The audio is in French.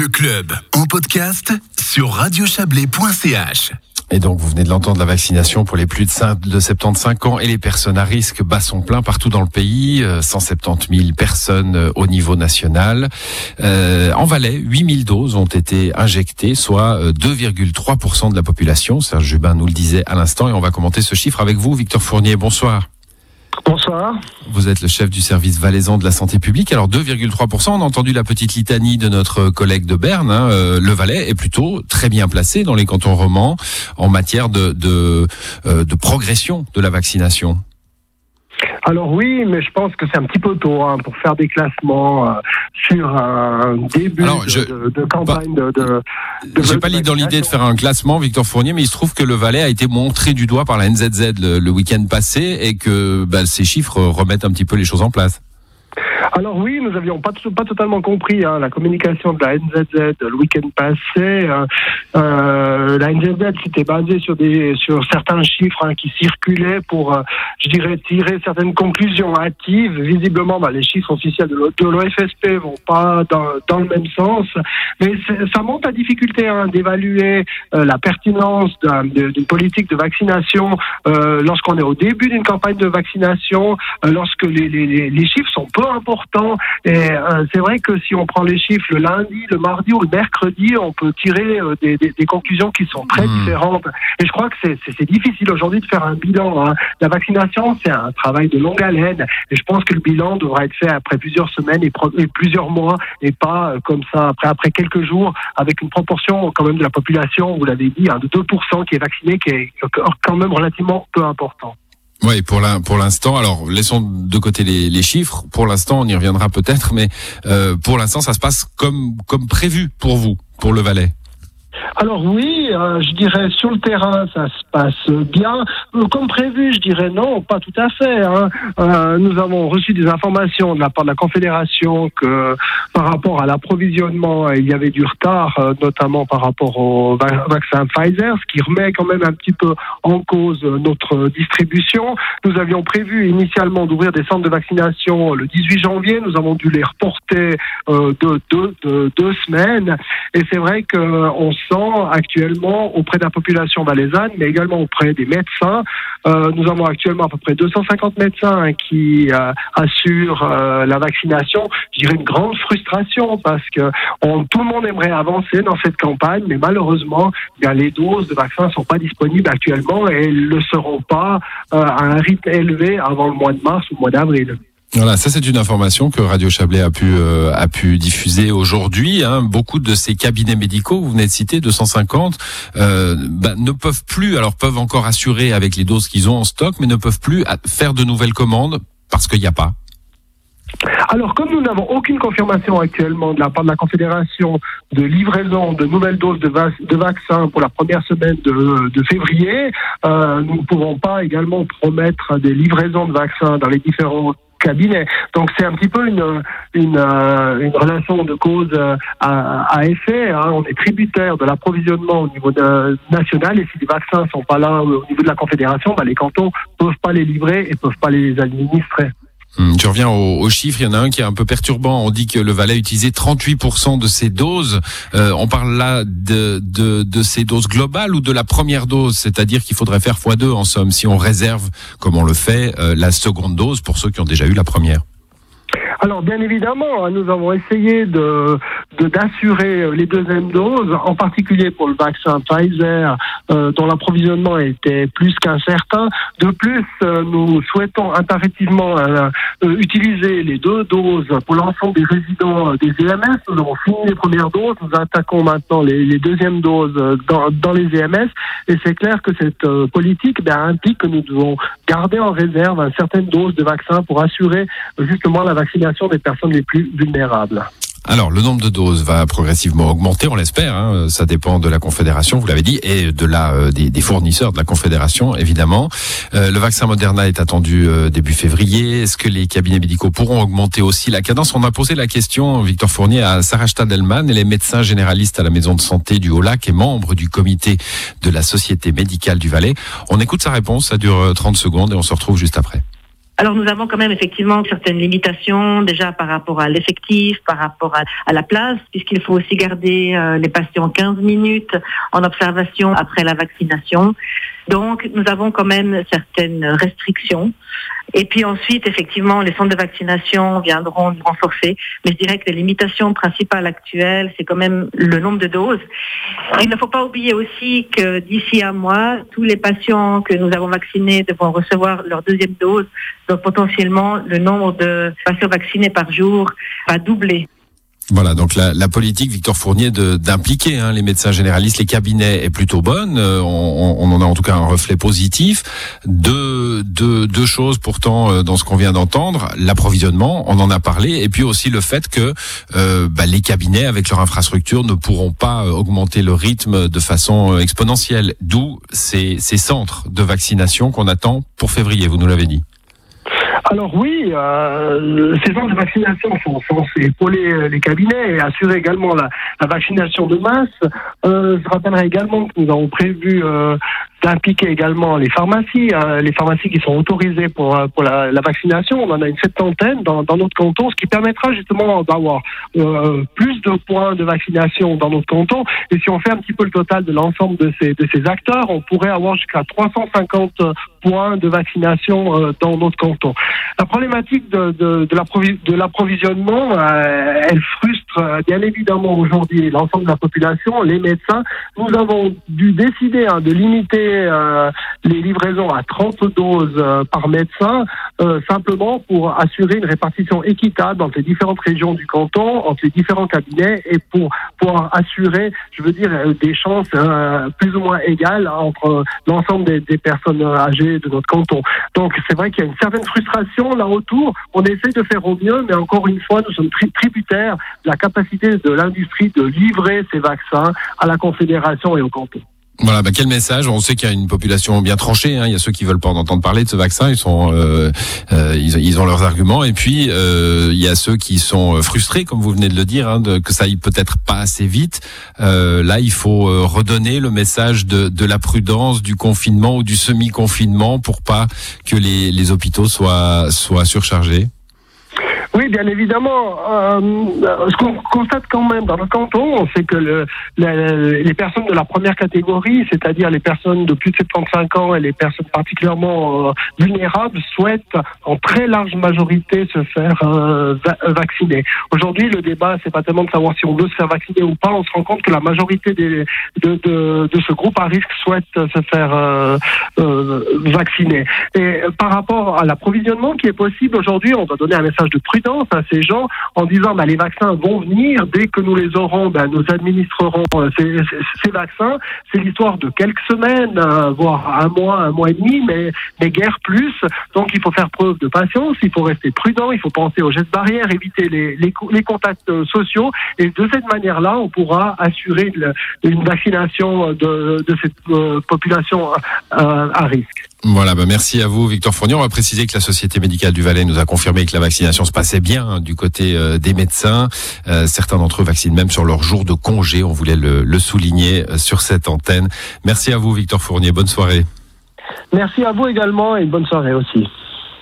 Le club en podcast sur radiochablais.ch. Et donc, vous venez de l'entendre, la vaccination pour les plus de, 5, de 75 ans et les personnes à risque bat son plein partout dans le pays. 170 000 personnes euh, au niveau national. Euh, en Valais, 8 000 doses ont été injectées, soit 2,3% euh, de la population. Serge Jubin nous le disait à l'instant et on va commenter ce chiffre avec vous, Victor Fournier. Bonsoir. Bonsoir. Vous êtes le chef du service valaisan de la santé publique. Alors 2,3%, on a entendu la petite litanie de notre collègue de Berne. Hein. Euh, le Valais est plutôt très bien placé dans les cantons romans en matière de, euh, de progression de la vaccination. Alors oui, mais je pense que c'est un petit peu tôt hein, pour faire des classements euh, sur un début de, campagne de. de, J'ai pas dans l'idée de faire un classement, Victor Fournier, mais il se trouve que le Valais a été montré du doigt par la NZZ le, week-end passé et que bah, ces chiffres remettent un petit peu les choses en place. Alors oui, nous avions pas, pas totalement compris hein, la communication de la NZZ le week-end passé. Euh, euh, la NZZ s'était basée sur des sur certains chiffres hein, qui circulaient pour, euh, je dirais, tirer certaines conclusions hâtives. Visiblement, bah, les chiffres officiels de l'OFSP vont pas dans, dans, le même sens, mais ça monte à difficulté hein, d'évaluer euh, la pertinence d'une politique de vaccination euh, lorsqu'on est au début d'une campagne de vaccination, lorsque les, les, les chiffres sont peu importants et euh, c'est vrai que si on prend les chiffres le lundi, le mardi ou le mercredi, on peut tirer euh, des, des, des, conclusions qui sont très hmm. différentes. Et je crois que c'est difficile aujourd'hui de faire un bilan. Hein. La vaccination, c'est un travail de longue haleine. Et je pense que le bilan devra être fait après plusieurs semaines et, plusieurs mois et pas euh, comme ça après, après quelques jours avec une proportion quand même de la population, vous l'avez dit, hein, de 2% qui est vaccinée, qui est quand même relativement peu important. Oui, pour l'instant, alors laissons de côté les, les chiffres. Pour l'instant, on y reviendra peut-être, mais euh, pour l'instant, ça se passe comme comme prévu pour vous, pour le Valais. Alors oui, euh, je dirais sur le terrain ça se passe bien. Euh, comme prévu, je dirais non, pas tout à fait. Hein. Euh, nous avons reçu des informations de la part de la Confédération que par rapport à l'approvisionnement, il y avait du retard, notamment par rapport au vaccin Pfizer, ce qui remet quand même un petit peu en cause notre distribution. Nous avions prévu initialement d'ouvrir des centres de vaccination le 18 janvier. Nous avons dû les reporter de, deux de, semaines. Et c'est vrai qu'on actuellement auprès de la population valaisanne, mais également auprès des médecins. Euh, nous avons actuellement à peu près 250 médecins hein, qui euh, assurent euh, la vaccination. Je une grande frustration parce que tout le monde aimerait avancer dans cette campagne, mais malheureusement, les doses de vaccins ne sont pas disponibles actuellement et elles ne seront pas à un rythme élevé avant le mois de mars ou le mois d'avril. Voilà, ça c'est une information que Radio Chablais a pu euh, a pu diffuser aujourd'hui. Hein. Beaucoup de ces cabinets médicaux, vous venez de citer 250, euh, bah, ne peuvent plus, alors peuvent encore assurer avec les doses qu'ils ont en stock, mais ne peuvent plus faire de nouvelles commandes parce qu'il n'y a pas. Alors, comme nous n'avons aucune confirmation actuellement de la part de la Confédération de livraison de nouvelles doses de, de vaccins pour la première semaine de, de février, euh, nous ne pouvons pas également promettre des livraisons de vaccins dans les différents cabinet. Donc c'est un petit peu une, une, euh, une relation de cause euh, à, à effet. Hein. On est tributaire de l'approvisionnement au niveau de, national et si les vaccins sont pas là au niveau de la Confédération, bah, les cantons peuvent pas les livrer et peuvent pas les administrer. Je reviens aux, chiffres. Il y en a un qui est un peu perturbant. On dit que le Valais a utilisé 38% de ses doses. Euh, on parle là de, de, de ces doses globales ou de la première dose, c'est-à-dire qu'il faudrait faire x2 en somme si on réserve, comme on le fait, euh, la seconde dose pour ceux qui ont déjà eu la première. Alors bien évidemment, hein, nous avons essayé de d'assurer les deuxièmes doses, en particulier pour le vaccin Pfizer, dont l'approvisionnement était plus qu'incertain. De plus, euh, nous souhaitons impérativement utiliser les deux doses pour l'ensemble des résidents des EMS. Nous avons fini les premières doses, nous attaquons maintenant les, les deuxièmes doses dans, dans les EMS, et c'est clair que cette politique ben, implique que nous devons garder en réserve une certaine dose de vaccin pour assurer justement la vaccination des personnes les plus vulnérables. Alors, le nombre de doses va progressivement augmenter, on l'espère. Hein. Ça dépend de la Confédération, vous l'avez dit, et de la euh, des, fournisseurs de la Confédération, évidemment. Euh, le vaccin Moderna est attendu euh, début février. Est-ce que les cabinets médicaux pourront augmenter aussi la cadence? On a posé la question, Victor Fournier, à Sarah Stadelman. Elle est médecin généraliste à la maison de santé du Haut-Lac et membre du comité de la Société médicale du Valais. On écoute sa réponse, ça dure 30 secondes et on se retrouve juste après. Alors nous avons quand même effectivement certaines limitations déjà par rapport à l'effectif, par rapport à, la place, puisqu'il faut aussi garder euh, les patients 15 minutes en observation après la vaccination. Donc nous avons quand même certaines restrictions. Et puis ensuite, effectivement, les centres de vaccination viendront nous renforcer. Mais je dirais que les limitations principales actuelles, c'est quand même le nombre de doses. il ne faut pas oublier aussi que d'ici un mois, tous les patients que nous avons vaccinés devront recevoir leur deuxième dose. Donc potentiellement, le nombre de patients vaccinés par jour va doubler. Voilà, donc la, politique, Victor Fournier, d'impliquer hein, les médecins généralistes, les cabinets est plutôt bonne. Euh, on, en a en tout cas un reflet positif. Deux, deux, choses pourtant euh, dans ce qu'on vient d'entendre l'approvisionnement, on en a parlé, et puis aussi le fait que euh, bah, les cabinets, avec leur infrastructure, ne pourront pas augmenter le rythme de façon exponentielle. D'où ces centres de vaccination qu'on attend pour février. Vous nous l'avez dit. Alors oui, euh, ces centres de vaccination sont censés épauler les cabinets et assurer également la, vaccination de masse. Euh, je rappellerai également que nous avons prévu euh, d'impliquer également les pharmacies, hein, les pharmacies qui sont autorisées pour, euh, pour la, la, vaccination. On en a une septantaine dans, dans notre canton, ce qui permettra justement d'avoir euh, plus de points de vaccination dans notre canton. Et si on fait un petit peu le total de l'ensemble de ces, de ces acteurs, on pourrait avoir jusqu'à 350 points de vaccination euh, dans notre canton. La problématique de, de, de l'approvisionnement, euh, elle frustre bien évidemment aujourd'hui l'ensemble de la population, les médecins. Nous avons dû décider hein, de limiter euh, les livraisons à 30 doses euh, par médecin, euh, simplement pour assurer une répartition équitable entre les différentes régions du canton, entre les différents cabinets, et pour pouvoir assurer, je veux dire, des chances plus ou moins égales entre l'ensemble des, des, personnes âgées de notre canton. Donc c'est vrai qu'il y a une certaine frustration là autour. On essaie de faire au mieux, mais encore une fois, nous sommes tributaires de la capacité de l'industrie de livrer ces vaccins à la Confédération et au canton. Voilà, bah quel message? On sait qu'il y a une population bien tranchée. Hein. Il y a ceux qui veulent pas en entendre parler de ce vaccin. Ils sont, euh, euh, ils, ont leurs arguments. Et puis euh, il y a ceux qui sont frustrés, comme vous venez de le dire, hein, de, que ça aille peut-être pas assez vite. là, il faut redonner le message de, de, la prudence, du confinement ou du semi-confinement pour pas que les, les hôpitaux soient soient surchargés. Oui, bien évidemment. Euh, ce qu'on constate quand même dans le canton, c'est que le, les personnes de la première catégorie, c'est-à-dire les personnes de plus de 75 ans et les personnes particulièrement euh, vulnérables, souhaitent en très large majorité se faire euh, vacciner. Aujourd'hui, le débat, c'est pas tellement de savoir si on veut se faire vacciner ou pas. On se rend compte que la majorité de, de, ce groupe à risque souhaite se faire euh, vacciner. Et par rapport à l'approvisionnement qui est possible aujourd'hui, on doit donner un message de prudence à ces gens en disant bah, les vaccins vont venir, dès que nous les aurons, bah, nous administrerons euh, ces, vaccins. C'est l'histoire de quelques semaines, euh, voire un mois, un mois et demi, mais, mais guère plus. Donc il faut faire preuve de patience, il faut rester prudent, il faut penser aux gestes barrières, éviter les, contacts euh, sociaux. Et de cette manière-là, on pourra assurer une, vaccination de, de cette population à risque. Voilà, bah merci à vous, Victor Fournier. On va préciser que la Société médicale du Valais nous a confirmé que la vaccination se passait bien hein, du côté euh, des médecins. Euh, certains d'entre eux vaccinent même sur leur jour de congé. On voulait le, souligner euh, sur cette antenne. Merci à vous, Victor Fournier. Bonne soirée. Merci à vous également et bonne soirée aussi.